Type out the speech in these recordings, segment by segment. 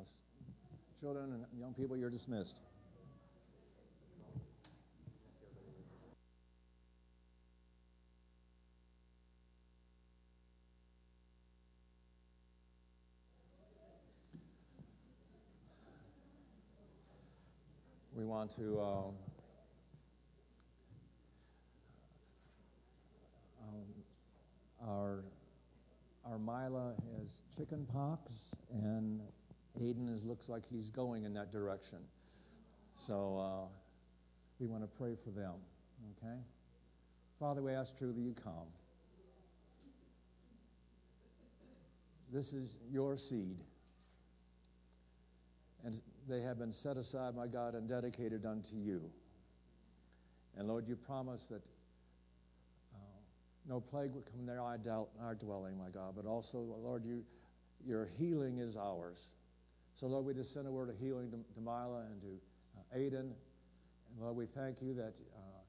Uh, children and young people, you're dismissed. We want to um, um, our our Mila has chicken pox, and Aiden is, looks like he's going in that direction. So uh, we want to pray for them. Okay, Father, we ask truly you come. This is your seed. And they have been set aside, my God, and dedicated unto you. And Lord, you promise that uh, no plague would come near our, our dwelling, my God. But also, Lord, you, your healing is ours. So, Lord, we just send a word of healing to, to Mila and to uh, Aiden. And Lord, we thank you that uh,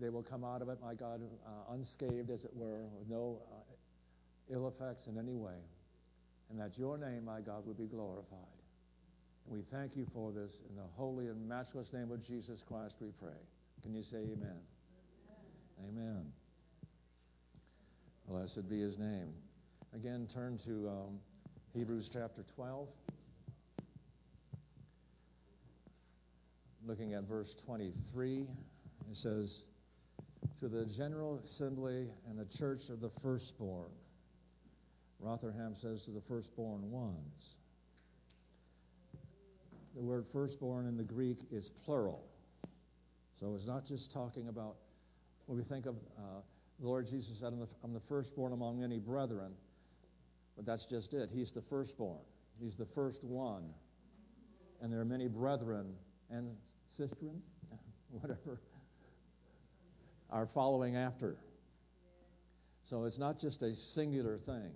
they will come out of it, my God, uh, unscathed, as it were, with no uh, ill effects in any way. And that your name, my God, would be glorified. And we thank you for this. In the holy and matchless name of Jesus Christ, we pray. Can you say amen? Amen. amen. Blessed be his name. Again, turn to um, Hebrews chapter 12. Looking at verse 23, it says, To the general assembly and the church of the firstborn. Rotherham says, To the firstborn ones. The word firstborn in the Greek is plural. So it's not just talking about, when we think of, uh, the Lord Jesus said, I'm the, I'm the firstborn among many brethren. But that's just it. He's the firstborn, He's the first one. And there are many brethren and sistren, whatever, are following after. So it's not just a singular thing.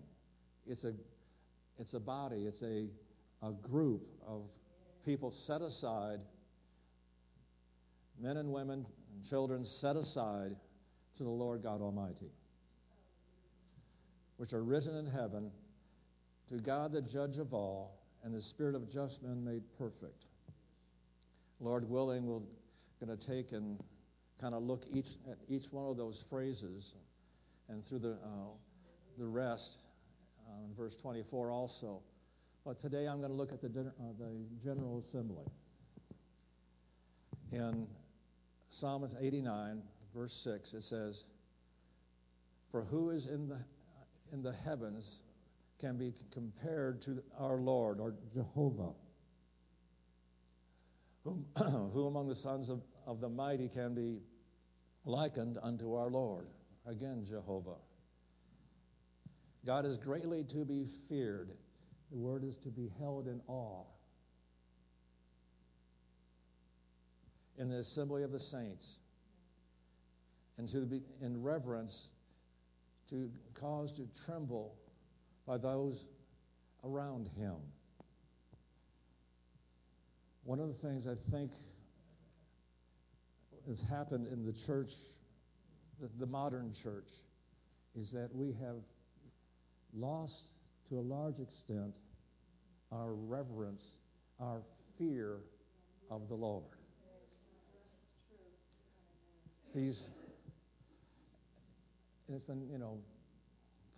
It's a, it's a body, it's a, a group of people set aside, men and women and children set aside to the Lord God Almighty, which are written in heaven, to God the judge of all, and the spirit of just men made perfect. Lord willing, we're going to take and kind of look each at each one of those phrases, and through the uh, the rest, uh, in verse 24 also. But today I'm going to look at the, uh, the General Assembly. In Psalm 89, verse 6, it says, For who is in the, in the heavens can be compared to our Lord or Jehovah? Who among the sons of, of the mighty can be likened unto our Lord? Again, Jehovah. God is greatly to be feared the word is to be held in awe. In the assembly of the saints, and to be in reverence, to cause to tremble by those around him. One of the things I think has happened in the church, the, the modern church, is that we have lost to a large extent, our reverence, our fear of the Lord. He's, it's been, you know,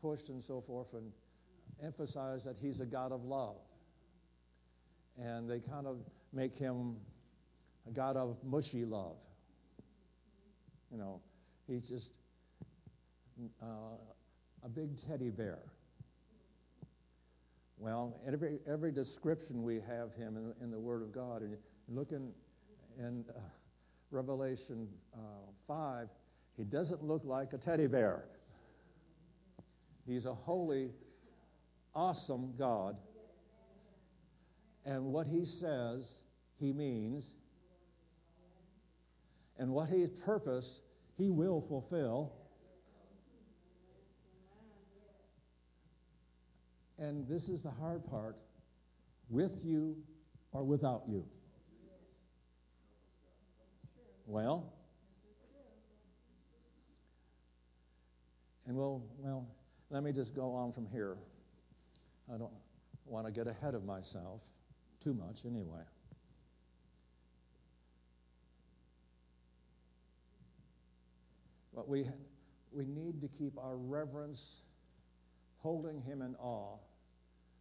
pushed and so forth and emphasized that he's a God of love. And they kind of make him a God of mushy love. You know, he's just uh, a big teddy bear. Well, every, every description we have him in, in the Word of God, and look in, in uh, Revelation uh, 5, he doesn't look like a teddy bear. He's a holy, awesome God. And what he says, he means. And what he's purposed, he will fulfill. And this is the hard part with you or without you. Well, and we'll, well, let me just go on from here. I don't want to get ahead of myself. too much anyway. But we, we need to keep our reverence holding him in awe,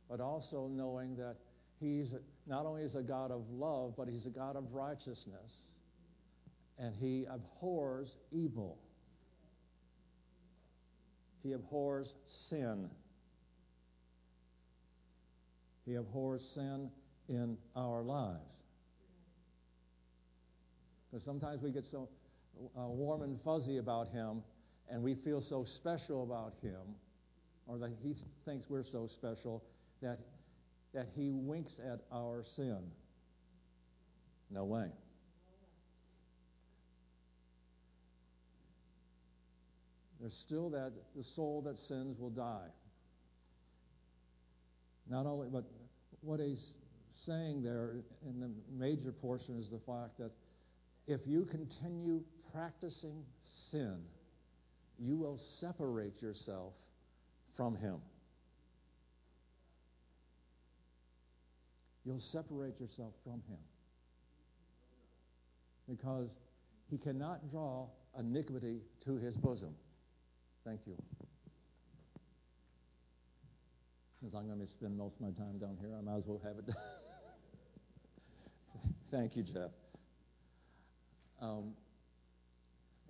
but also knowing that he's not only is a God of love, but he's a God of righteousness. And he abhors evil. He abhors sin. He abhors sin in our lives. Because sometimes we get so uh, warm and fuzzy about him, and we feel so special about him, or that he thinks we're so special, that, that he winks at our sin. No way. There's still that the soul that sins will die. Not only, but what he's saying there in the major portion is the fact that if you continue practicing sin, you will separate yourself from Him. You'll separate yourself from Him. Because He cannot draw iniquity to His bosom. Thank you. Since I'm going to spend most of my time down here, I might as well have it. Thank you, Jeff. Um,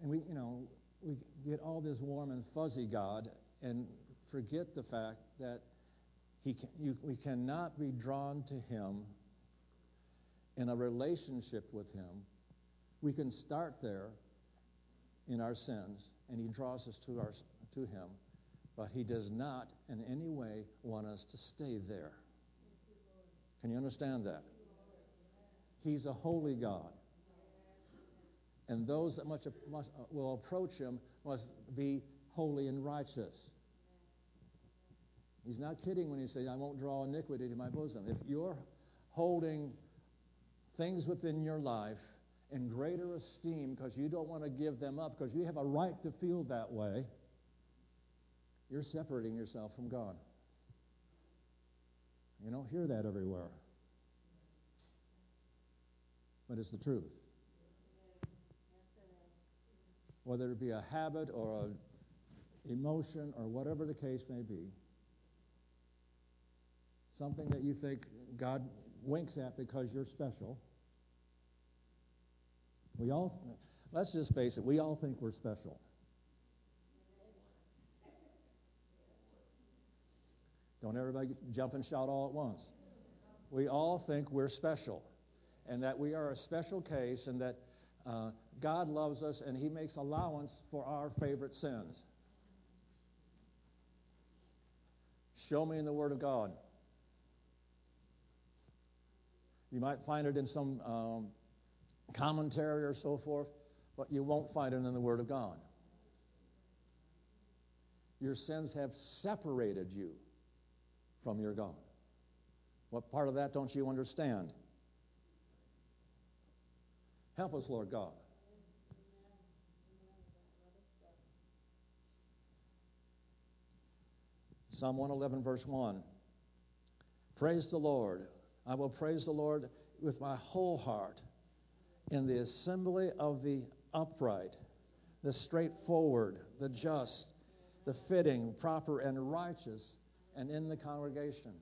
and we, you know, we get all this warm and fuzzy God and forget the fact that he can, you, we cannot be drawn to Him in a relationship with Him. We can start there in our sins, and He draws us to, our, to Him, but He does not in any way want us to stay there. Can you understand that? He's a holy God and those that much, must, uh, will approach him must be holy and righteous. He's not kidding when he says, I won't draw iniquity to my bosom. If you're holding things within your life in greater esteem because you don't want to give them up, because you have a right to feel that way, you're separating yourself from God. You don't hear that everywhere. But it's the truth. Whether it be a habit or an emotion or whatever the case may be, something that you think God winks at because you're special. We all, let's just face it, we all think we're special. Don't everybody jump and shout all at once. We all think we're special and that we are a special case and that uh, God loves us and He makes allowance for our favorite sins. Show me in the Word of God. You might find it in some um, commentary or so forth, but you won't find it in the Word of God. Your sins have separated you from your God. What part of that don't you understand? Help us, Lord God. Psalm 111, verse 1. Praise the Lord. I will praise the Lord with my whole heart in the assembly of the upright, the straightforward, the just, the fitting, proper, and righteous, and in the congregation.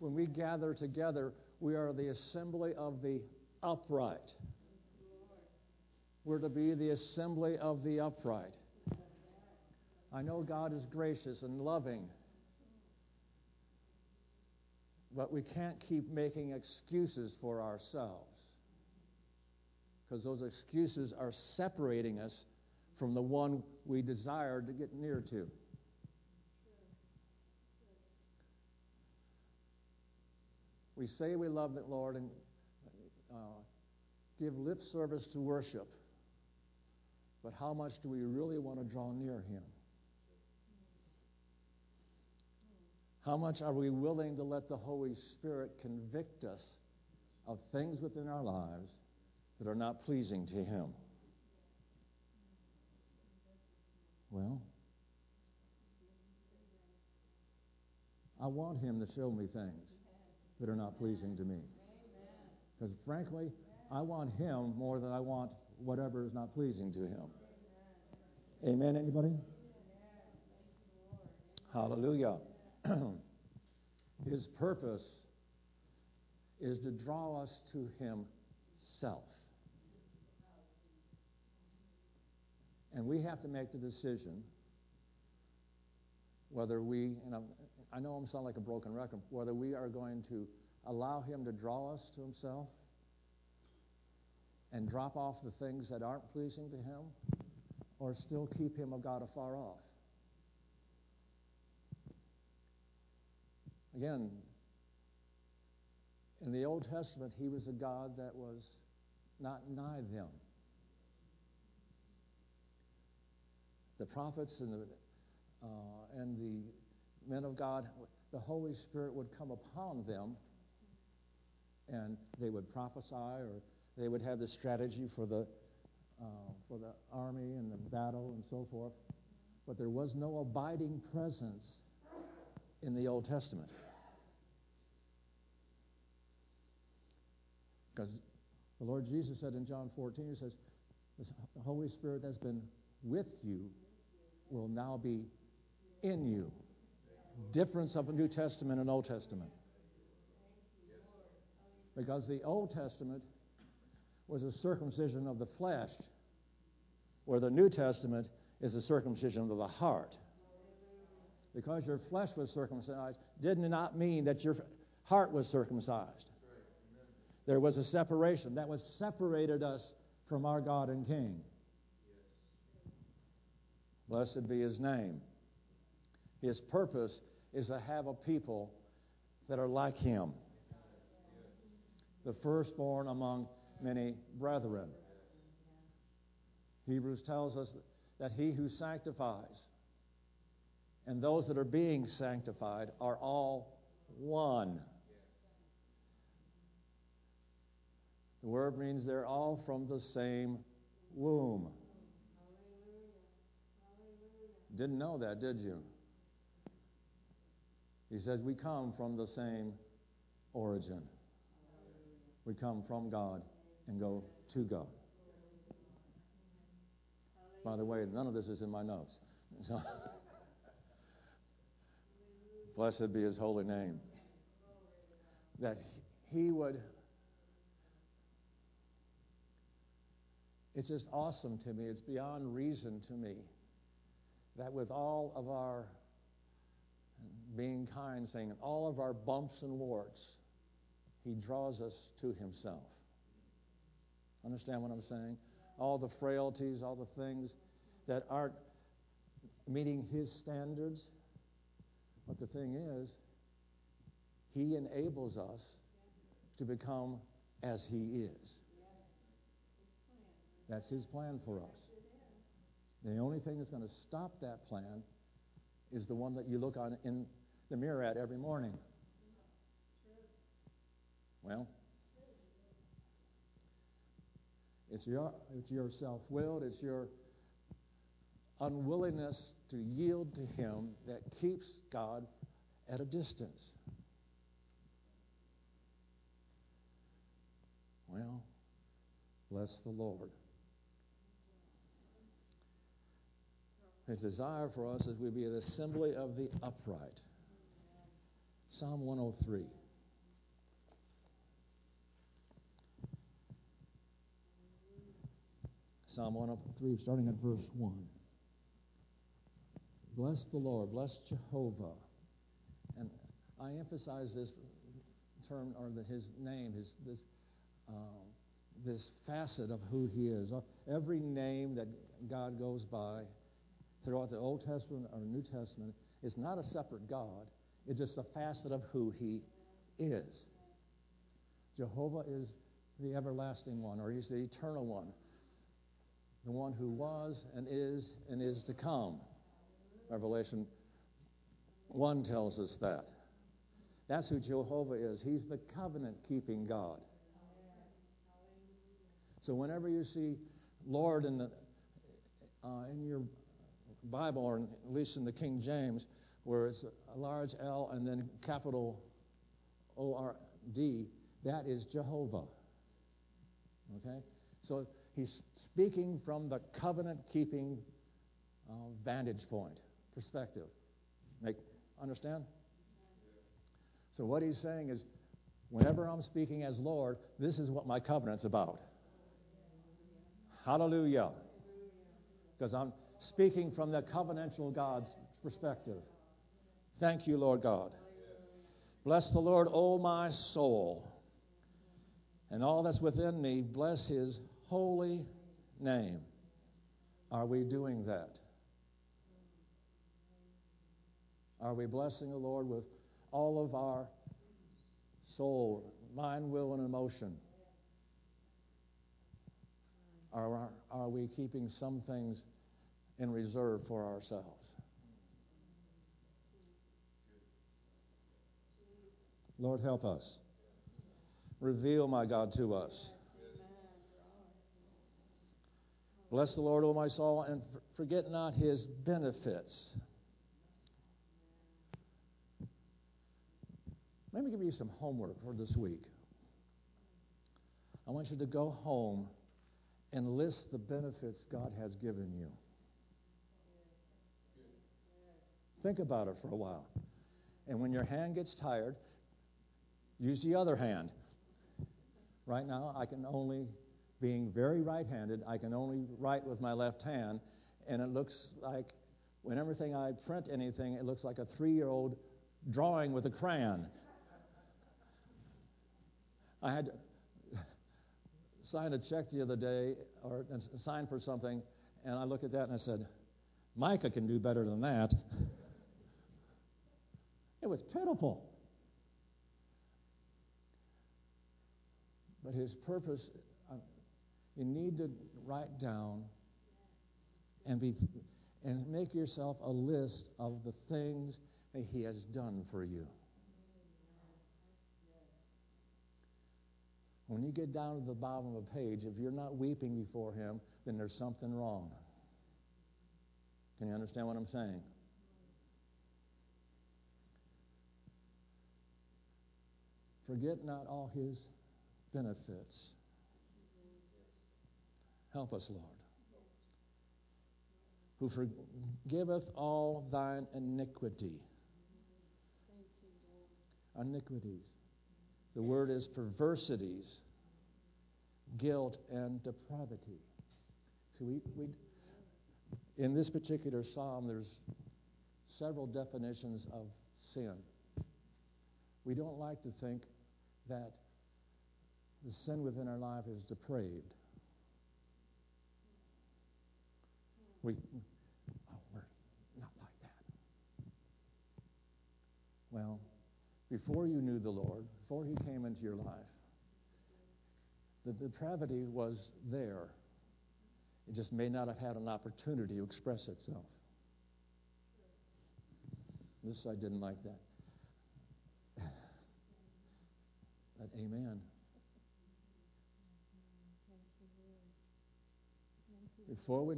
When we gather together, we are the assembly of the upright. We're to be the assembly of the upright. I know God is gracious and loving, but we can't keep making excuses for ourselves because those excuses are separating us from the one we desire to get near to. We say we love the Lord and uh, give lip service to worship. But how much do we really want to draw near Him? How much are we willing to let the Holy Spirit convict us of things within our lives that are not pleasing to Him? Well, I want Him to show me things. that are not pleasing to me. Because frankly, I want Him more than I want whatever is not pleasing to Him. Amen, anybody? Hallelujah. His purpose is to draw us to Himself. And we have to make the decision whether we, and I'm, i know I'm sound like a broken record, whether we are going to allow Him to draw us to Himself and drop off the things that aren't pleasing to Him, or still keep Him of God afar off. Again, in the Old Testament, He was a God that was not nigh them. The prophets and the uh, and the men of God, the Holy Spirit would come upon them and they would prophesy or they would have the strategy for the, uh, for the army and the battle and so forth. But there was no abiding presence in the Old Testament. Because the Lord Jesus said in John 14, He says, The Holy Spirit that's been with you, will now be in you. Difference of the New Testament and Old Testament. Because the Old Testament was a circumcision of the flesh, where the New Testament is a circumcision of the heart. Because your flesh was circumcised did not mean that your heart was circumcised. There was a separation that was separated us from our God and King. Blessed be his name. His purpose is to have a people that are like him. The firstborn among many brethren. Hebrews tells us that he who sanctifies and those that are being sanctified are all one. The word means they're all from the same womb. Didn't know that, did you? He says we come from the same origin. We come from God and go to God. By the way, none of this is in my notes. So, blessed be his holy name. That he would. It's just awesome to me. It's beyond reason to me that with all of our being kind, saying, all of our bumps and warts, He draws us to Himself. Understand what I'm saying? All the frailties, all the things that aren't meeting His standards. But the thing is, He enables us to become as He is. That's His plan for us. The only thing that's going to stop that plan is the one that you look on in the mirror at every morning. Well, it's your, it's your self willed, it's your unwillingness to yield to Him that keeps God at a distance. Well, bless the Lord. His desire for us is we be the assembly of the upright. Psalm 103. Psalm 103, starting at verse 1. Bless the Lord, bless Jehovah. And I emphasize this term, or the, his name, his, this, uh, this facet of who he is. Every name that God goes by throughout the Old Testament or New Testament is not a separate God, it's just a facet of who He is. Jehovah is the everlasting one, or He's the eternal one, the one who was and is and is to come. Revelation 1 tells us that. That's who Jehovah is. He's the covenant keeping God. So whenever you see Lord in, the, uh, in your Bible, or at least in the King James, where it's a large L and then capital O R D, that is Jehovah. Okay? So he's speaking from the covenant keeping uh, vantage point, perspective. Make, understand? So what he's saying is, whenever I'm speaking as Lord, this is what my covenant's about. Hallelujah. Because I'm speaking from the covenantal God's perspective. Thank you, Lord God. Bless the Lord, O my soul, and all that's within me. Bless his holy name. Are we doing that? Are we blessing the Lord with all of our soul, mind, will, and emotion? Are, are we keeping some things in reserve for ourselves? Lord, help us. Reveal, my God, to us. Bless the Lord, O my soul, and forget not his benefits. Let me give you some homework for this week. I want you to go home and list the benefits God has given you. Think about it for a while. And when your hand gets tired, use the other hand. Right now, I can only, being very right handed, I can only write with my left hand, and it looks like, when everything I print anything, it looks like a three year old drawing with a crayon. I had signed a check the other day, or signed for something, and I looked at that and I said, Micah can do better than that. It was pitiful. But his purpose, you need to write down and be and make yourself a list of the things that he has done for you. When you get down to the bottom of a page, if you're not weeping before Him, then there's something wrong. Can you understand what I'm saying? Forget not all His benefits. Help us, Lord. Who forgiveth all thine iniquity. Iniquities. The word is perversities, guilt, and depravity. So we, we, in this particular psalm, there's several definitions of sin. We don't like to think that the sin within our life is depraved. We, oh, we're not like that. Well, before you knew the Lord, before He came into your life, the depravity was there. It just may not have had an opportunity to express itself. This, I didn't like that. But amen. Before, we,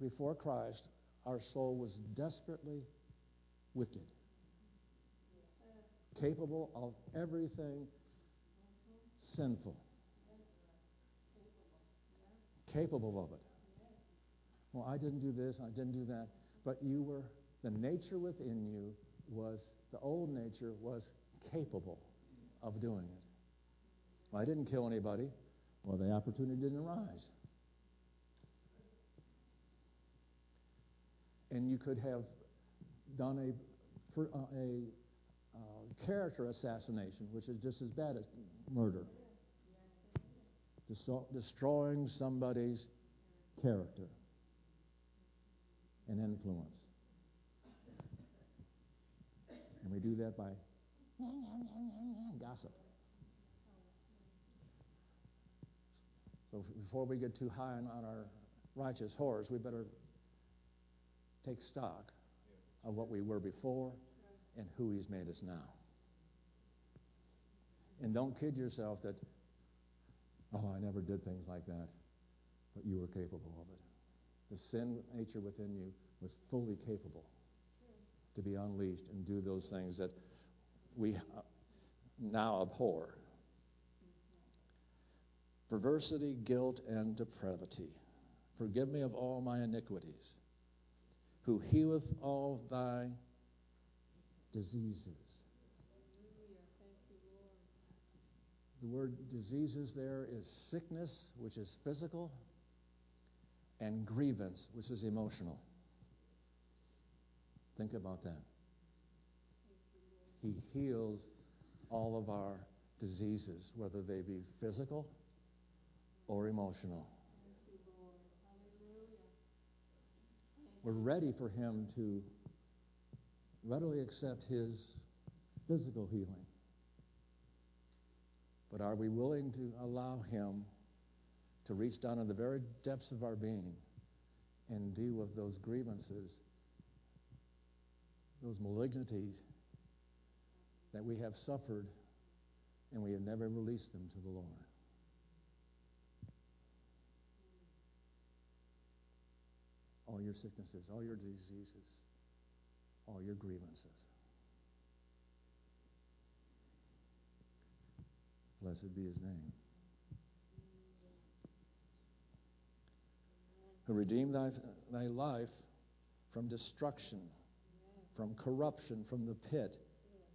before Christ, our soul was desperately wicked capable of everything sinful. Capable of it. Well, I didn't do this, I didn't do that. But you were, the nature within you was, the old nature was capable of doing it. Well, I didn't kill anybody. Well, the opportunity didn't arise. And you could have done a, a uh, character assassination, which is just as bad as murder. destroying somebody's character and influence. And we do that by gossip. So before we get too high on our righteous horse, we better take stock of what we were before and who He's made us now. And don't kid yourself that, oh, I never did things like that, but you were capable of it. The sin nature within you was fully capable to be unleashed and do those things that we, uh, now abhor. Perversity, guilt, and depravity. Forgive me of all my iniquities. Who healeth all thy diseases. The word diseases there is sickness, which is physical, and grievance, which is emotional. Think about that. He heals all of our diseases, whether they be physical or emotional. We're ready for Him to readily accept His physical healing. But are we willing to allow Him to reach down in the very depths of our being and deal with those grievances, those malignities that we have suffered and we have never released them to the Lord? All your sicknesses, all your diseases, all your grievances. Blessed be his name. Who redeemed thy, thy life from destruction, from corruption, from the pit,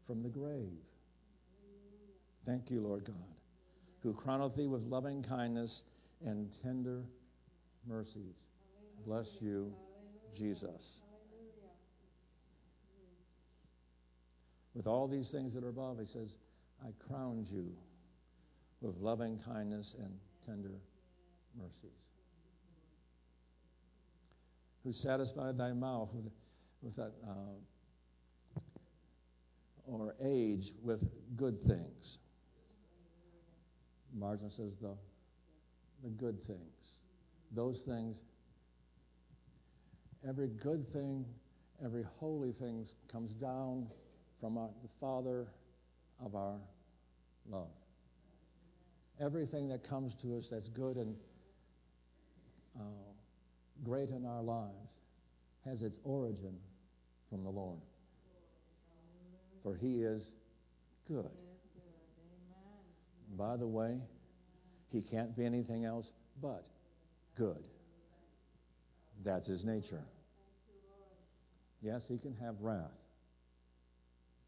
from the grave. Thank you, Lord God, who crowneth thee with loving kindness and tender mercies. Bless you, Jesus. With all these things that are above, he says, I crowned you with loving kindness and tender mercies. Who satisfied thy mouth with, with that, uh, or age with good things. Margin says the, the good things. Those things, every good thing, every holy thing comes down from our, the Father of our love. Everything that comes to us that's good and uh, great in our lives has its origin from the Lord. For He is good. By the way, He can't be anything else but good. That's His nature. Yes, He can have wrath.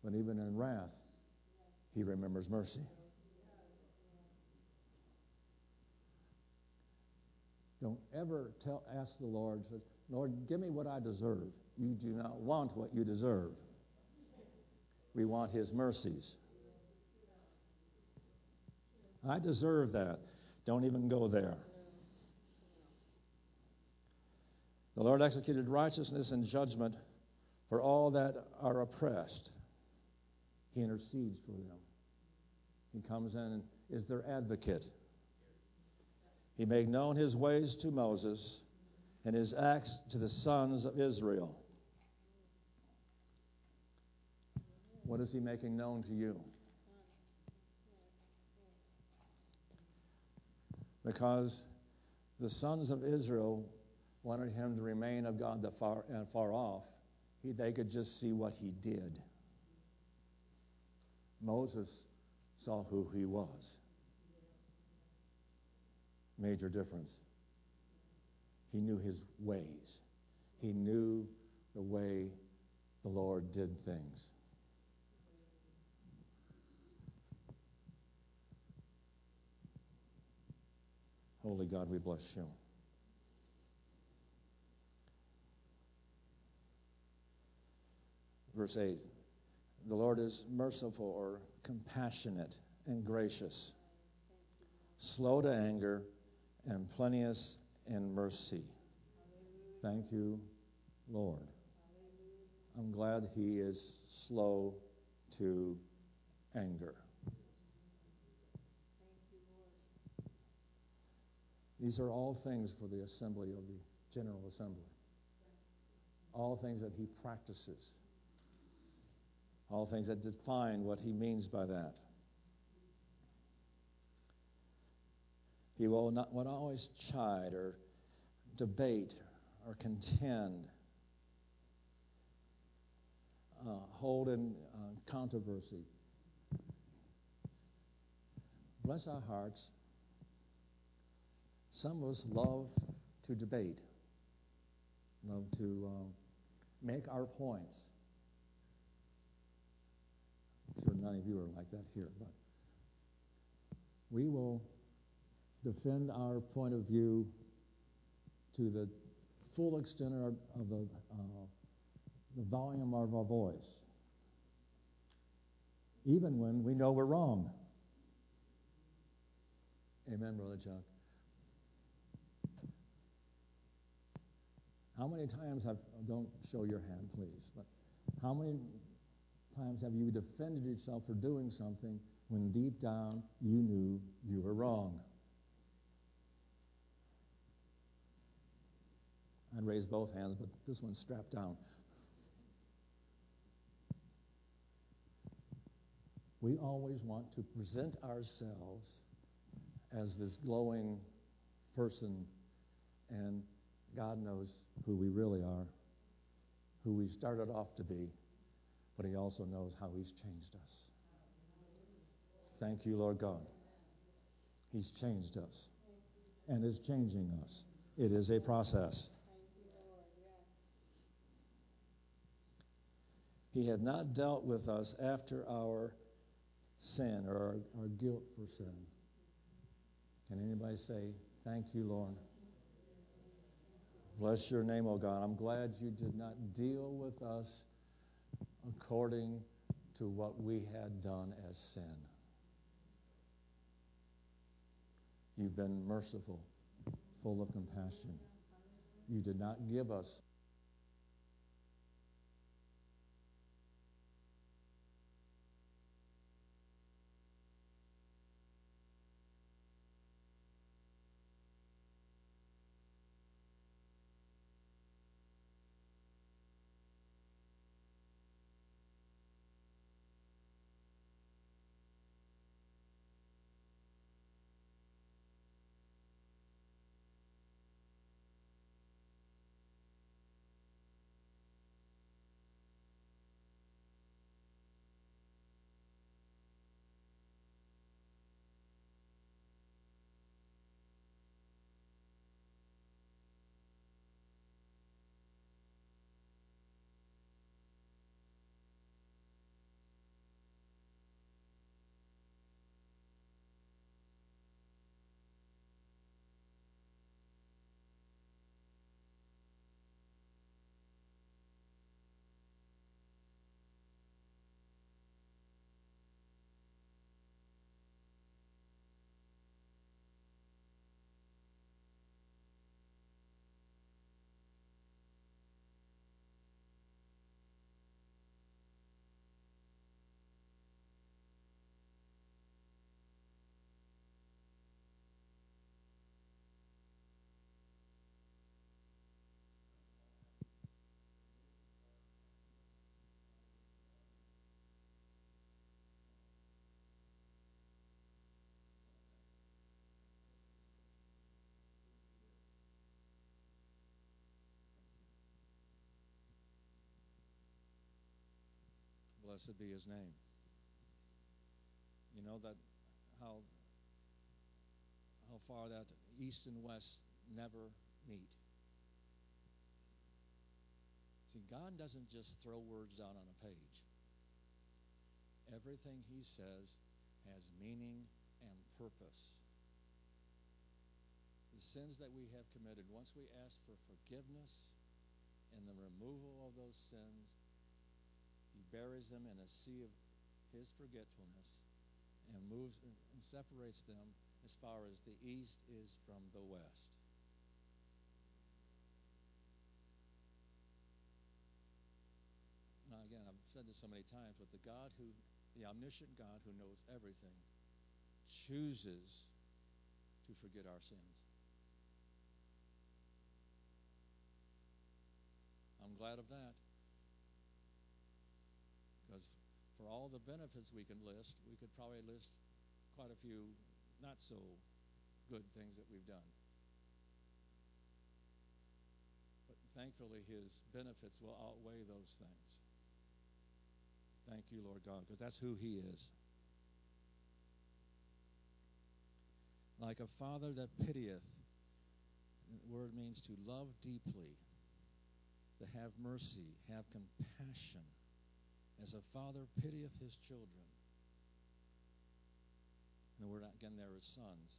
But even in wrath, He remembers mercy. Don't ever tell, ask the Lord, Lord, give me what I deserve. You do not want what you deserve. We want His mercies. I deserve that. Don't even go there. The Lord executed righteousness and judgment for all that are oppressed. He intercedes for them. He comes in and is their advocate. He made known his ways to Moses and his acts to the sons of Israel. What is he making known to you? Because the sons of Israel wanted him to remain of God that far, and far off. He, they could just see what he did. Moses saw who he was major difference. He knew his ways, he knew the way the Lord did things. Holy God, we bless you. Verse 8 The Lord is merciful or compassionate and gracious, slow to anger and plenteous in mercy. Thank you, Lord. I'm glad He is slow to anger. These are all things for the assembly of the General Assembly. All things that He practices. All things that define what He means by that. He will not, will always chide or debate or contend, uh, hold in uh, controversy. Bless our hearts. Some of us love to debate, love to um, make our points. Sure none of you are like that here, but we will defend our point of view to the full extent of the, uh, the volume of our voice, even when we know we're wrong. Amen, Brother Chuck. How many times have, don't show your hand, please, but how many times have you defended yourself for doing something when deep down you knew you were wrong? I'd raise both hands, but this one's strapped down. We always want to present ourselves as this glowing person, and God knows who we really are, who we started off to be, but He also knows how He's changed us. Thank you, Lord God. He's changed us and is changing us. It is a process. He had not dealt with us after our sin or our, our guilt for sin. Can anybody say, Thank you, Lord? Bless your name, O oh God. I'm glad you did not deal with us according to what we had done as sin. You've been merciful, full of compassion. You did not give us Blessed be his name. You know that how how far that east and west never meet. See, God doesn't just throw words down on a page. Everything he says has meaning and purpose. The sins that we have committed, once we ask for forgiveness and the removal of those sins, buries them in a sea of his forgetfulness and moves and separates them as far as the east is from the west. Now, again, I've said this so many times, but the God who, the omniscient God who knows everything, chooses to forget our sins. I'm glad of that. Because for all the benefits we can list, we could probably list quite a few not so good things that we've done. But thankfully, his benefits will outweigh those things. Thank you, Lord God, because that's who he is. like a father that pitieth. The word means to love deeply, to have mercy, have compassion, as a father pitieth his children. And the word again there is sons.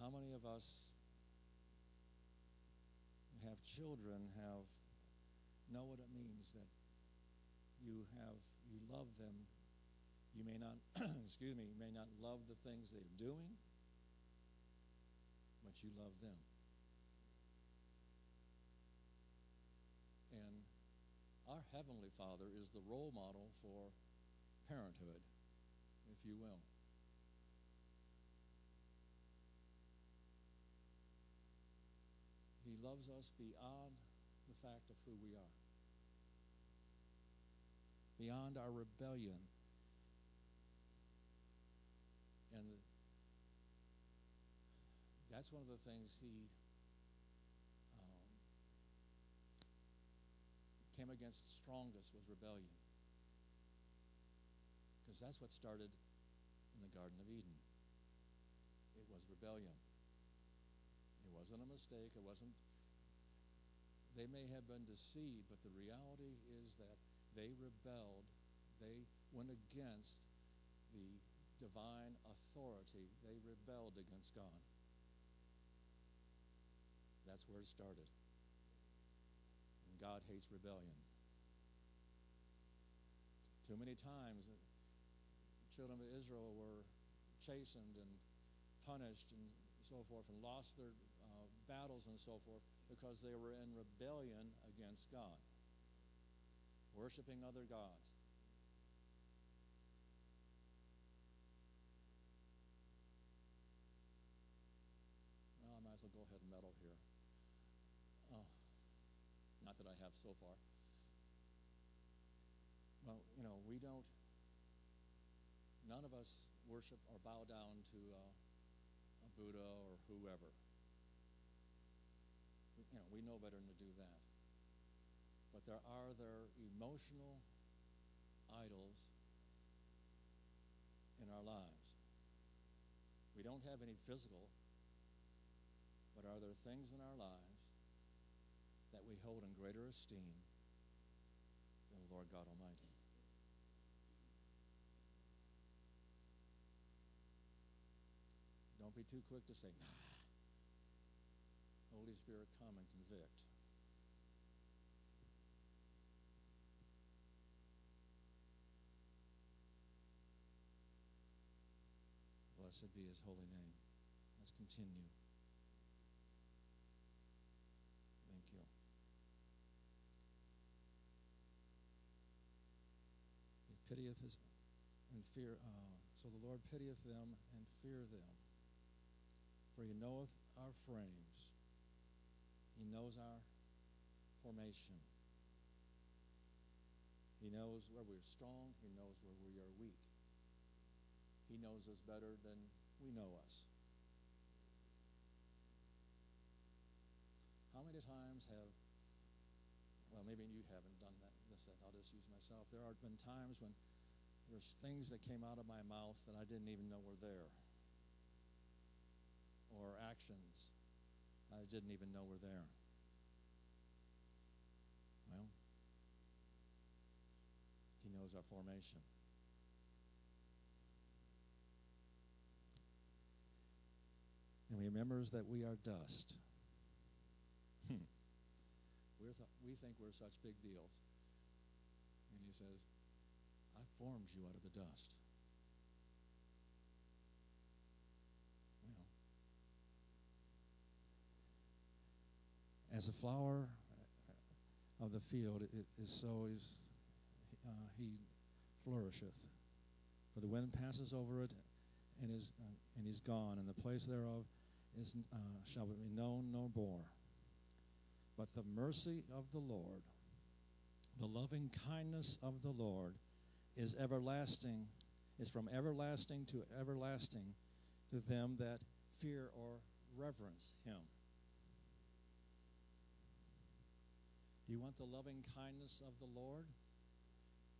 How many of us have children have know what it means that you have you love them you may not excuse me you may not love the things they're doing but you love them our heavenly father is the role model for parenthood if you will he loves us beyond the fact of who we are beyond our rebellion. And that's one of the things he came against strongest was rebellion. Because that's what started in the Garden of Eden. It was rebellion. It wasn't a mistake. It wasn't. They may have been deceived, but the reality is that they rebelled. They went against the divine authority. They rebelled against God. That's where it started. God hates rebellion. Too many times, the children of Israel were chastened and punished and so forth and lost their uh, battles and so forth because they were in rebellion against God worshiping other gods. Well, I might as well go ahead and meddle here. Oh, not that I have so far. Well, you know, we don't, none of us worship or bow down to uh, a Buddha or whoever. You know, we know better than to do that. But there are their emotional idols in our lives. We don't have any physical, but are there things in our lives that we hold in greater esteem than the Lord God Almighty? Don't be too quick to say, nah. Holy Spirit, come and convict. Blessed be his holy name. Let's continue. Pitieth his and fear. Uh, so the Lord pitieth them and fear them. For he knoweth our frames. He knows our formation. He knows where we're strong. He knows where we are weak. He knows us better than we know us. How many times have, well, maybe you haven't done that. This, I'll just use myself. There have been times when there's things that came out of my mouth that I didn't even know were there, or actions I didn't even know were there. Well, He knows our formation. and he remembers that we are dust. Hmm. We're th- we think we're such big deals. And he says, I formed you out of the dust. Well, as a flower of the field, it, is so is uh, he flourisheth. For the wind passes over it, and is uh, and is gone, and the place thereof is, uh, shall be known no more. But the mercy of the Lord, the loving kindness of the Lord, is everlasting, is from everlasting to everlasting to them that fear or reverence him. Do you want the loving kindness of the Lord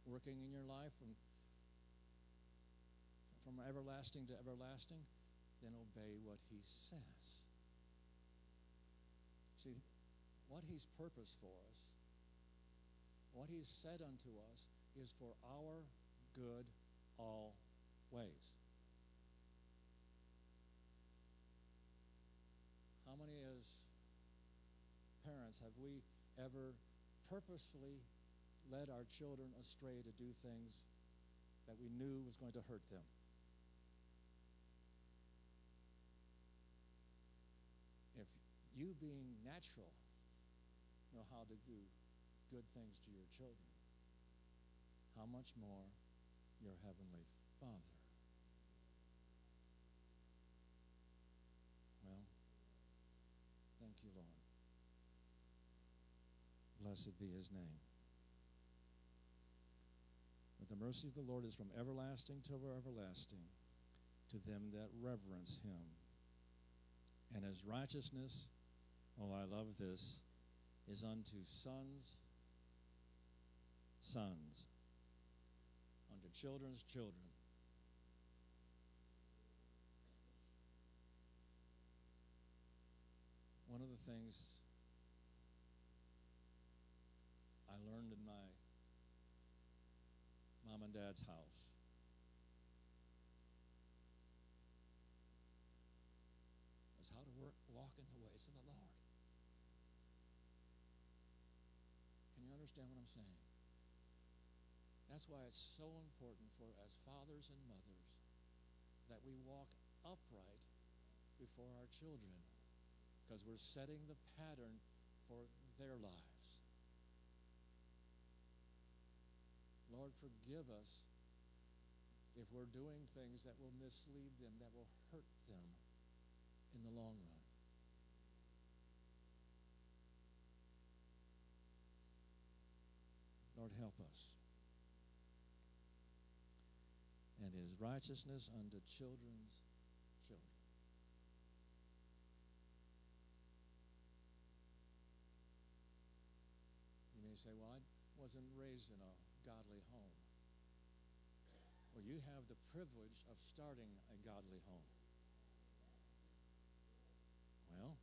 working in your life? And from everlasting to everlasting, then obey what he says. See, what he's purposed for us, what he's said unto us, is for our good always. How many as parents have we ever purposefully led our children astray to do things that we knew was going to hurt them? If you, being natural, know how to do good things to your children, how much more your Heavenly Father? Well, thank you, Lord. Blessed be his name. But the mercy of the Lord is from everlasting to everlasting to them that reverence him. And his righteousness, oh, I love this, is unto sons, sons, unto children's children. One of the things I learned in my mom and dad's house was how to work, walk in the ways of the Lord. Can you understand what I'm saying? That's why it's so important for as fathers and mothers that we walk upright before our children because we're setting the pattern for their lives. Lord, forgive us if we're doing things that will mislead them, that will hurt them in the long run. Lord, help us. And his righteousness unto children's children. You may say, well, I wasn't raised in a godly home. Well, you have the privilege of starting a godly home. Well,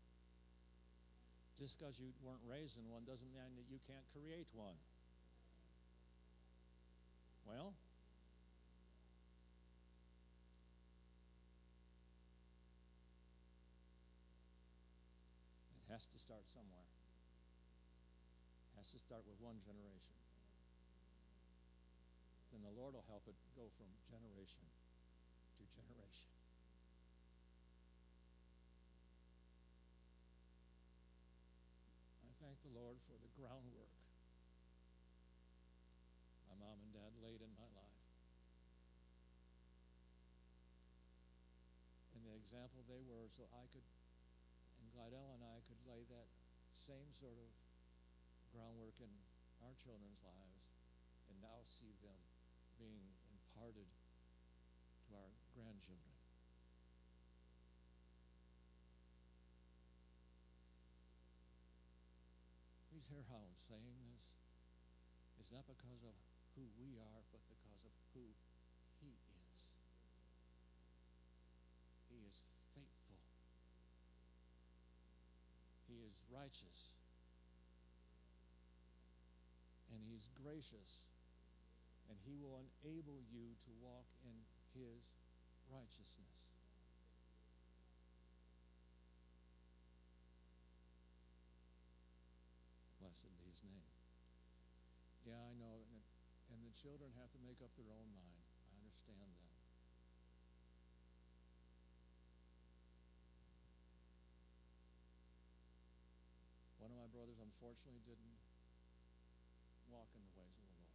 just because you weren't raised in one doesn't mean that you can't create one. Well, has to start somewhere. Has to start with one generation then the Lord will help it go from generation to generation. I thank the Lord for the groundwork my mom and dad laid in my life. And the example they were so I could, and Glidell and I could lay that same sort of groundwork in our children's lives and now see them being imparted to our grandchildren. Please hear how I'm saying this. It's not because of who we are, but because of who He is. He is He is righteous. And He's gracious and He will enable you to walk in His righteousness. Blessed be His name. Yeah, I know. And, and the children have to make up their own mind. I understand that. My brothers, unfortunately, didn't walk in the ways of the Lord.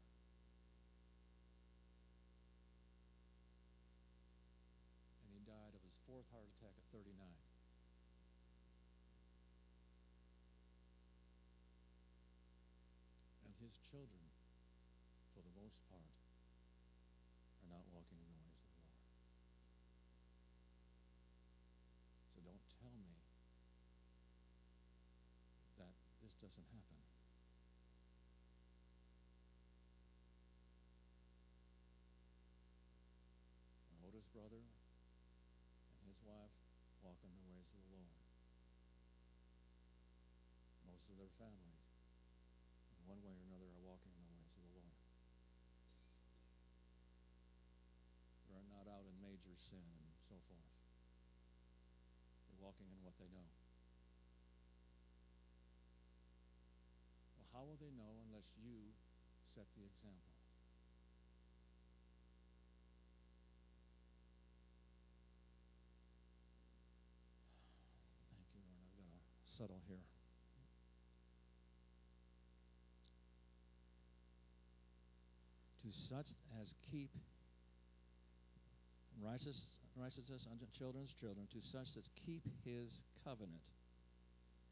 And he died of his fourth heart attack at 39. And his children, for the most part, are not walking in the ways of the Lord. So don't tell me that this doesn't happen. My oldest brother and his wife walk in the ways of the Lord. Most of their families, in one way or another, are walking in the ways of the Lord. They're not out in major sin and so forth. They're walking in what they know. How will they know unless you set the example? Thank you, Lord. I've got to settle here. To such as keep righteous, righteousness unto children's children, to such as keep his covenant,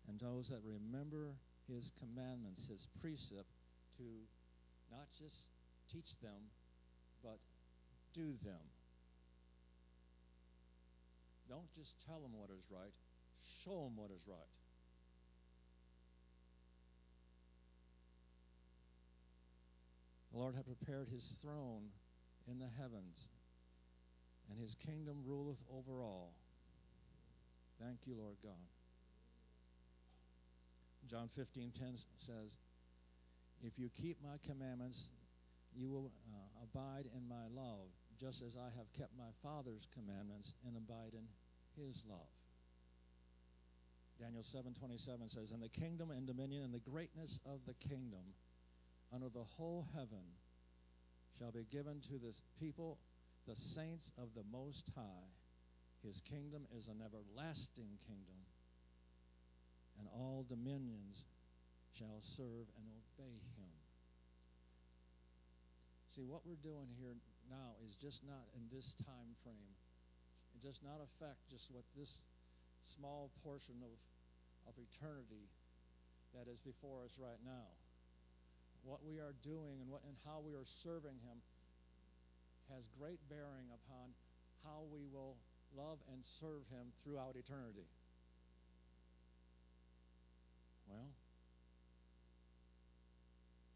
and those that remember his commandments, his precept, to not just teach them, but do them. Don't just tell them what is right, show them what is right. The Lord had prepared his throne in the heavens, and his kingdom ruleth over all. Thank you, Lord God. John 15:10 says, "If you keep my commandments, you will uh, abide in my love, just as I have kept my Father's commandments and abide in his love." Daniel 7:27 says, "And the kingdom and dominion and the greatness of the kingdom under the whole heaven shall be given to this people, the saints of the Most High. His kingdom is an everlasting kingdom, and all dominions shall serve and obey him. See, what we're doing here now is just not in this time frame. It does not affect just what this small portion of, of eternity that is before us right now. What we are doing and, what, and how we are serving him has great bearing upon how we will love and serve him throughout eternity. Well,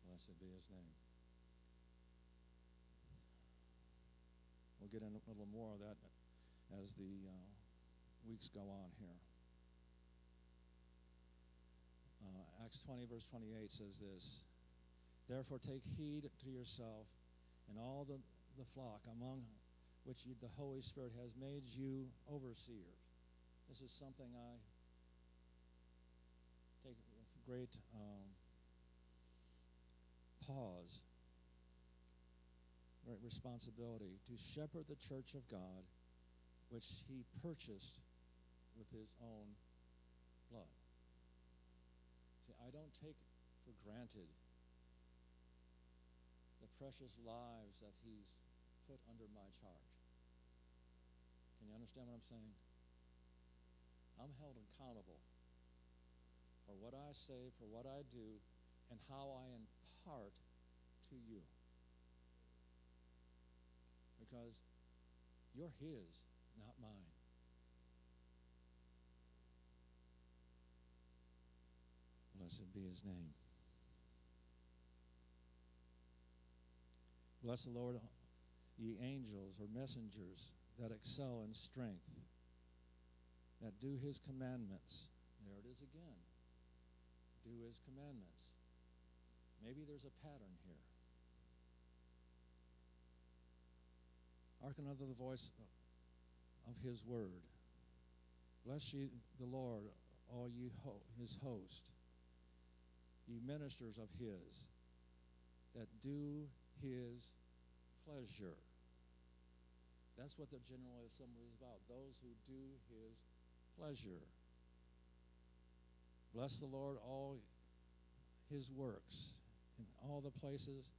blessed be his name. We'll get in a little more of that as the uh, weeks go on here. Uh, Acts 20, verse 28 says this Therefore, take heed to yourself and all the, the flock among which you, the Holy Spirit has made you overseers. This is something I great um, pause, great responsibility to shepherd the church of God, which He purchased with His own blood. See, I don't take for granted the precious lives that He's put under my charge. Can you understand what I'm saying? I'm held accountable for what I say, for what I do, and how I impart to you. Because you're His, not mine. Blessed be His name. Bless the Lord, ye angels or messengers that excel in strength, that do his commandments. There it is again. Do his commandments. Maybe there's a pattern here. Hearken unto the voice of his word. Bless ye the Lord, all ye ho- his host, ye ministers of his, that do his pleasure. That's what the General Assembly is about those who do his pleasure. Bless the Lord, all his works, in all the places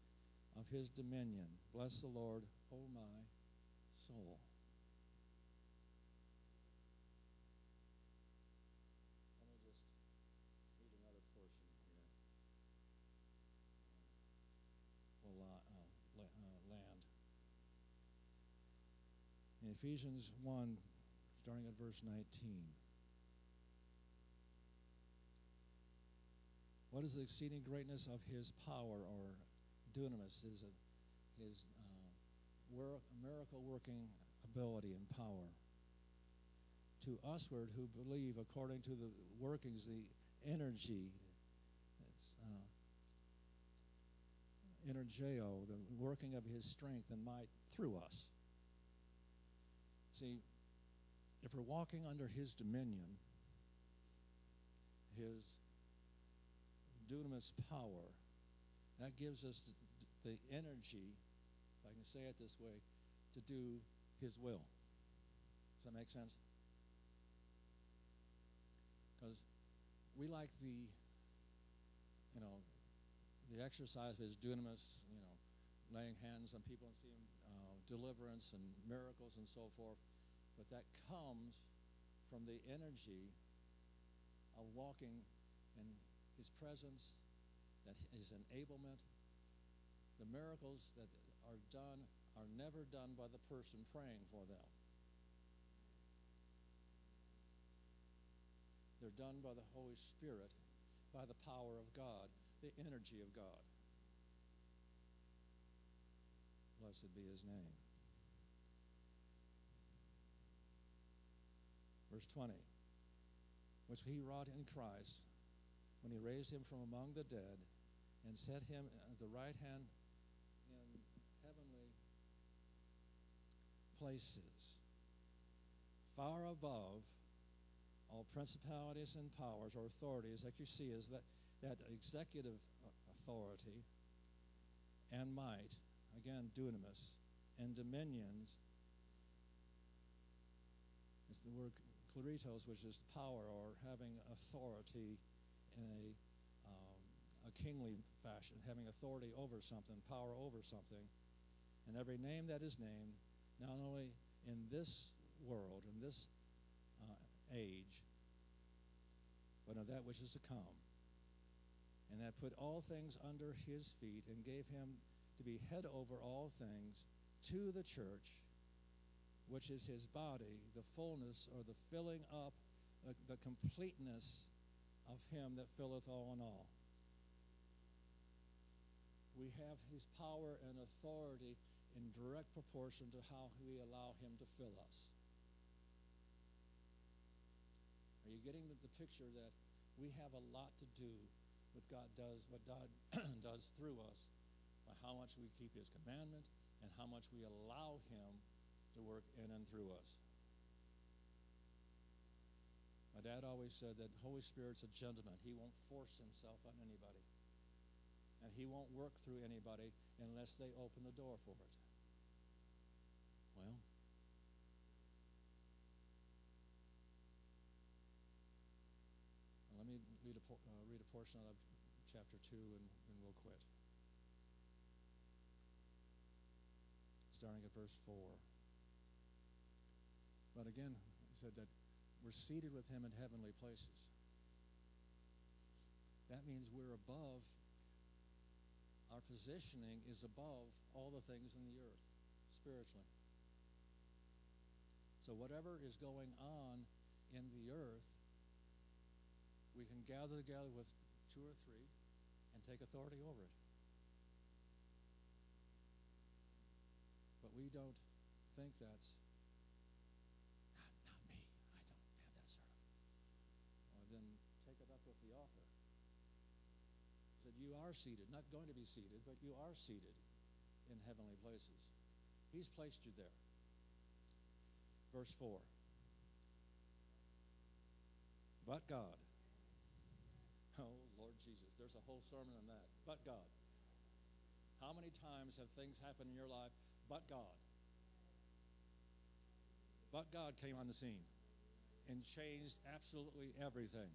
of his dominion. Bless the Lord, O my soul. Let me just read another portion here. Uh, we'll uh, la- uh, land. In Ephesians 1, starting at verse 19. What is the exceeding greatness of his power or dunamis, his, his uh, miracle working ability and power. To usward who believe according to the workings, the energy, it's, uh, energeo, the working of his strength and might through us. See, if we're walking under his dominion, his dunamis power, that gives us the, energy, if I can say it this way, to do his will. Does that make sense? Because we like the, you know, the exercise of his dunamis, you know, laying hands on people and seeing uh, deliverance and miracles and so forth. But that comes from the energy of walking in his presence, that his enablement. The miracles that are done are never done by the person praying for them. They're done by the Holy Spirit, by the power of God, the energy of God. Blessed be his name. Verse 20, which he wrought in Christ when he raised him from among the dead and set him at the right hand in heavenly places, far above all principalities and powers or authorities that you see is that, that executive authority and might, again, dunamis, and dominions. It's the word kleretos, which is power or having authority in a, um, a kingly fashion, having authority over something, power over something. And every name that is named, not only in this world, in this uh, age, but of that which is to come. And that put all things under his feet and gave him to be head over all things to the church, which is his body, the fullness or the filling up, uh, the completeness of him that filleth all in all. We have his power and authority in direct proportion to how we allow him to fill us. Are you getting the, the picture that we have a lot to do with God does what God does through us by how much we keep his commandment and how much we allow him to work in and through us. My dad always said that the Holy Spirit's a gentleman. He won't force himself on anybody. And he won't work through anybody unless they open the door for it. Well, let me read a, uh, read a portion of chapter 2 and, and we'll quit. Starting at verse 4. But again, said that we're seated with him in heavenly places. That means we're above, our positioning is above all the things in the earth, spiritually. So, whatever is going on in the earth, we can gather together with two or three and take authority over it. But we don't think that's not, not me. I don't have that sort of. Well, then take it up with the author. Said, You are seated, not going to be seated, but you are seated in heavenly places. He's placed you there. Verse 4. But God. Oh, Lord Jesus. There's a whole sermon on that. But God. How many times have things happened in your life, but God? But God came on the scene and changed absolutely everything.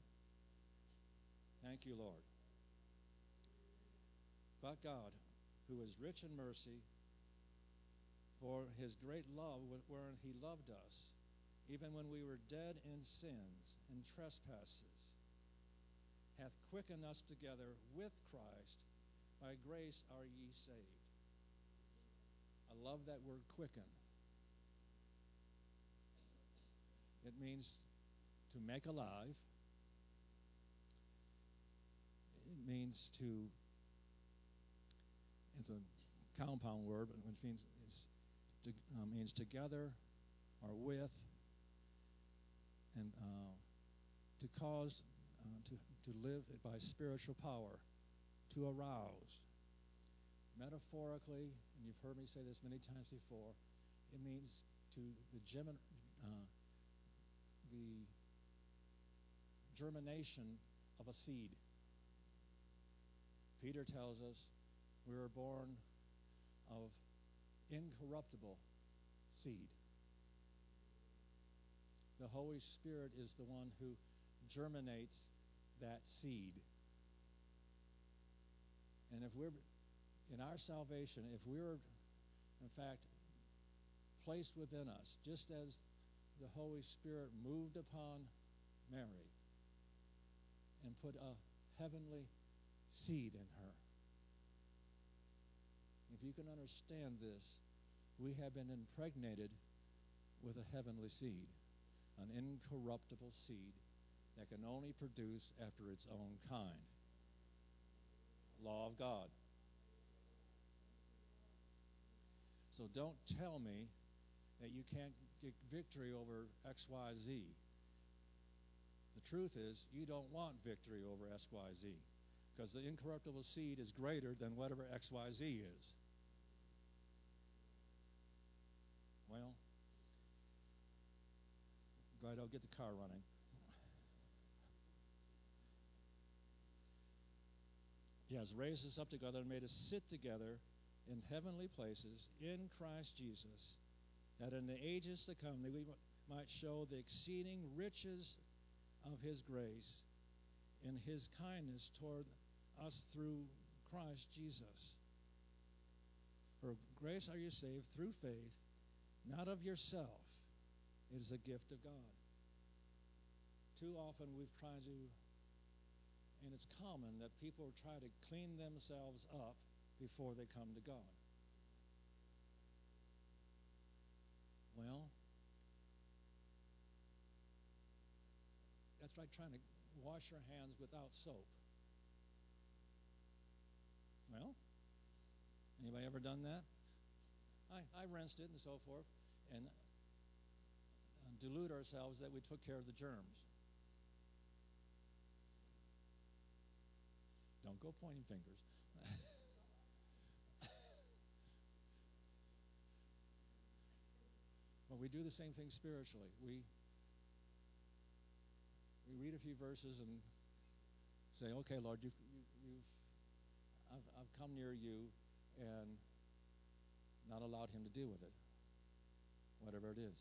Thank you, Lord. But God, who is rich in mercy, for his great love wherein he loved us, even when we were dead in sins and trespasses, hath quickened us together with Christ. By grace are ye saved. I love that word quicken. It means to make alive. It means to, it's a compound word, which means it's to, uh, means together or with, and uh, to cause uh, to, to live by spiritual power, to arouse. Metaphorically, and you've heard me say this many times before, it means to the, gemin, uh, the germination of a seed. Peter tells us we were born of incorruptible seed. The Holy Spirit is the one who germinates that seed. And if we're in our salvation, if we're in fact placed within us, just as the Holy Spirit moved upon Mary and put a heavenly seed in her. If you can understand this, we have been impregnated with a heavenly seed, an incorruptible seed that can only produce after its own kind. Law of God. So don't tell me that you can't get victory over XYZ. The truth is, you don't want victory over XYZ because the incorruptible seed is greater than whatever XYZ is. Well, glad I'll get the car running. He has raised us up together and made us sit together in heavenly places in Christ Jesus, that in the ages to come that we might show the exceeding riches of his grace in his kindness toward us through Christ Jesus. For grace are you saved through faith, not of yourself. It is a gift of God. Too often we've tried to and it's common that people try to clean themselves up before they come to God. Well, that's like trying to wash your hands without soap. Well, anybody ever done that? I, I rinsed it and so forth and uh, delude ourselves that we took care of the germs. Don't go pointing fingers. well, we do the same thing spiritually. We we read a few verses and say, "Okay, Lord, you've, you, you've I've, I've come near you and not allowed Him to deal with it, whatever it is."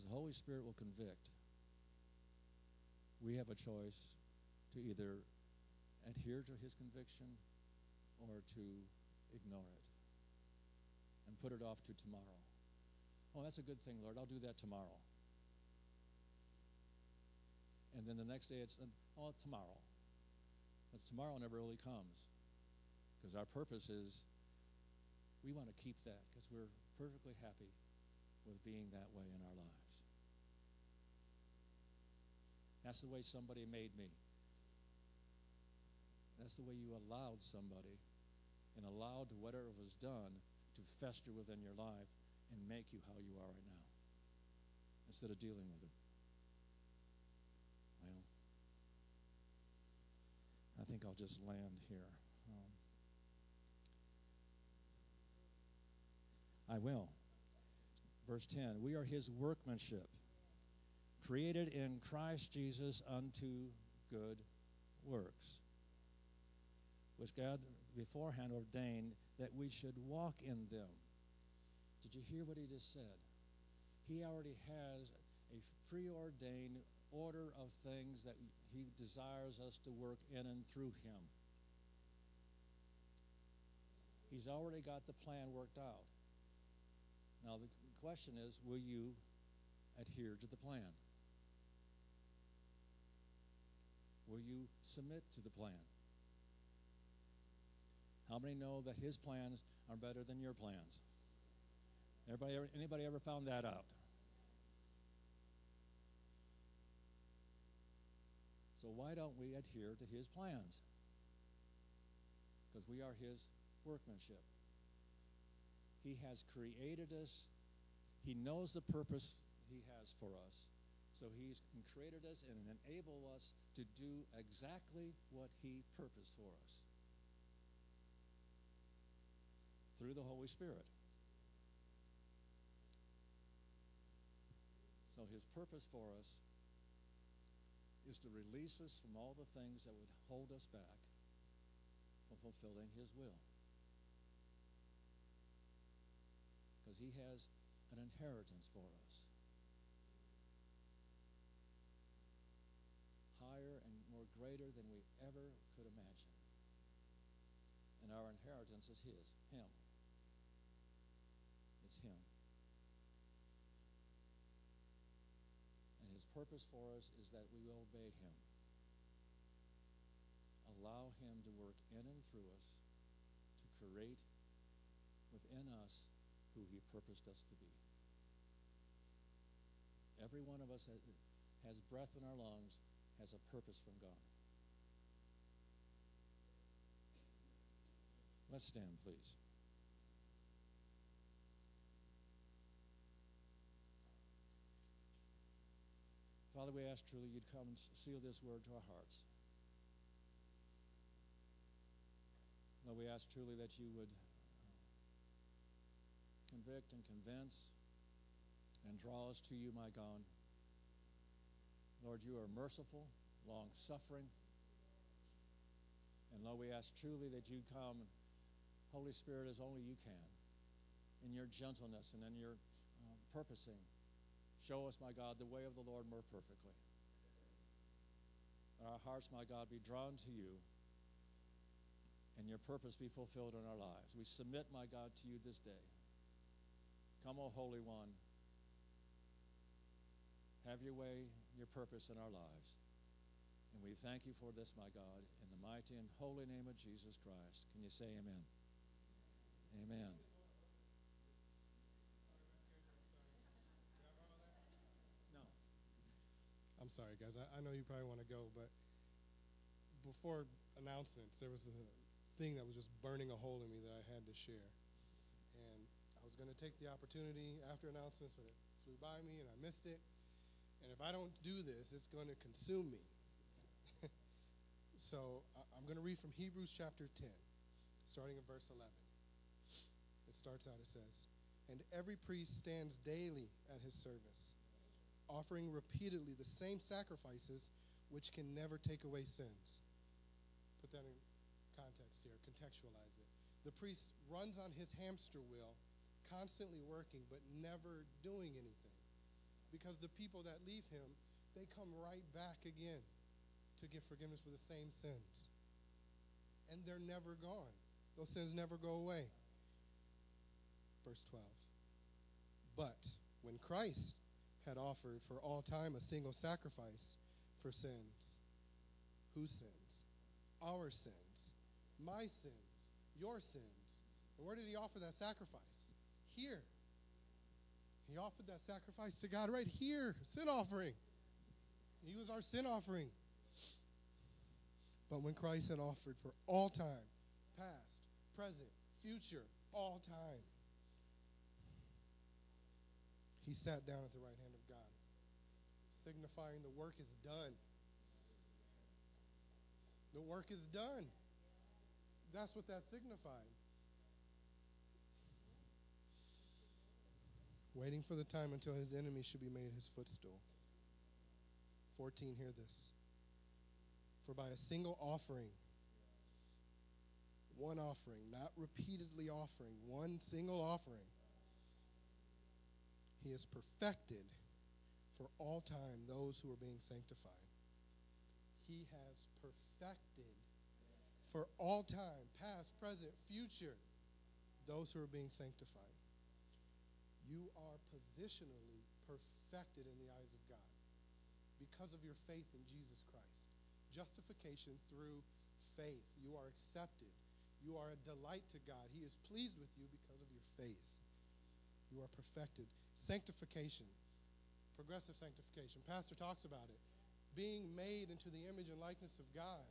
because the Holy Spirit will convict. We have a choice to either adhere to his conviction or to ignore it and put it off to tomorrow. Oh, that's a good thing, Lord. I'll do that tomorrow. And then the next day it's, oh, tomorrow. But tomorrow never really comes because our purpose is we want to keep that because we're perfectly happy with being that way in our lives. That's the way somebody made me. That's the way you allowed somebody and allowed whatever was done to fester within your life and make you how you are right now instead of dealing with it. Well, I think I'll just land here. Um, I will. Verse 10 We are his workmanship, created in Christ Jesus unto good works, which God beforehand ordained that we should walk in them. Did you hear what he just said? He already has a preordained order of things that he desires us to work in and through him. He's already got the plan worked out. Now, the question is will you adhere to the plan? Will you submit to the plan? How many know that his plans are better than your plans? Everybody anybody ever found that out? So why don't we adhere to his plans? because we are His workmanship. He has created us, He knows the purpose He has for us. So He's created us and enabled us to do exactly what He purposed for us through the Holy Spirit. So His purpose for us is to release us from all the things that would hold us back from fulfilling His will. Because He has an inheritance for us. Higher and more greater than we ever could imagine. And our inheritance is His, Him. It's Him. And His purpose for us is that we will obey Him. Allow Him to work in and through us to create within us who He purposed us to be. Every one of us that has breath in our lungs has a purpose from God. Let's stand, please. Father, we ask truly you'd come and seal this word to our hearts. Lord, we ask truly that you would uh, convict and convince and draw us to you, my God. Lord, you are merciful, long suffering. And Lord, we ask truly that you come, Holy Spirit, as only you can, in your gentleness and in your uh, purposing. Show us, my God, the way of the Lord more perfectly. That our hearts, my God, be drawn to you and your purpose be fulfilled in our lives. We submit, my God, to you this day. Come, O Holy One. Have your way, your purpose in our lives. And we thank you for this, my God, in the mighty and holy name of Jesus Christ. Can you say amen? Amen. Sorry, guys. I, I know you probably want to go, but before announcements, there was a thing that was just burning a hole in me that I had to share. And I was going to take the opportunity after announcements, but it flew by me and I missed it. And if I don't do this, it's going to consume me. so I'm going to read from Hebrews chapter 10, starting in verse 11. It starts out, it says, And every priest stands daily at his service, offering repeatedly the same sacrifices which can never take away sins. Put that in context here, contextualize it. The priest runs on his hamster wheel, constantly working, but never doing anything because the people that leave him, they come right back again to get forgiveness for the same sins. And they're never gone. Those sins never go away. Verse 12. But when Christ had offered for all time a single sacrifice for sins, whose sins? Our sins, my sins, your sins. And where did he offer that sacrifice? Here he offered that sacrifice to God right here, sin offering. He was our sin offering. But when Christ had offered for all time, past, present, future, all time, he sat down at the right hand of God, signifying the work is done. The work is done. That's what that signified. waiting for the time until his enemy should be made his footstool. 14, hear this. For by a single offering, one offering, not repeatedly offering, one single offering, he has perfected for all time those who are being sanctified. He has perfected for all time, past, present, future, those who are being sanctified you are positionally perfected in the eyes of God because of your faith in Jesus Christ. Justification through faith. You are accepted. You are a delight to God. He is pleased with you because of your faith. You are perfected. Sanctification, progressive sanctification. Pastor talks about it. Being made into the image and likeness of God.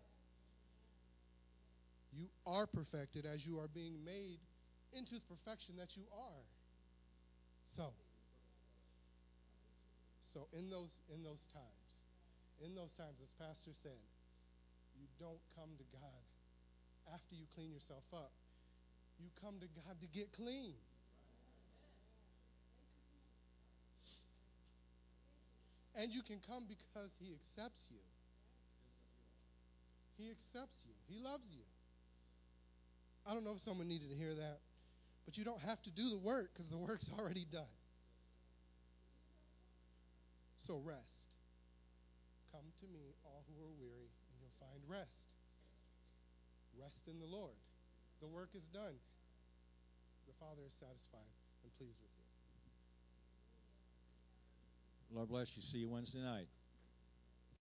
you are perfected as you are being made into the perfection that you are. So, so in those in those times, in those times, as Pastor said, you don't come to God after you clean yourself up. You come to God to get clean. And you can come because He accepts you. He accepts you. He loves you. I don't know if someone needed to hear that, but you don't have to do the work because the work's already done. So rest. Come to me, all who are weary, and you'll find rest. Rest in the Lord. The work is done. The Father is satisfied and pleased with you. Lord bless you. See you Wednesday night.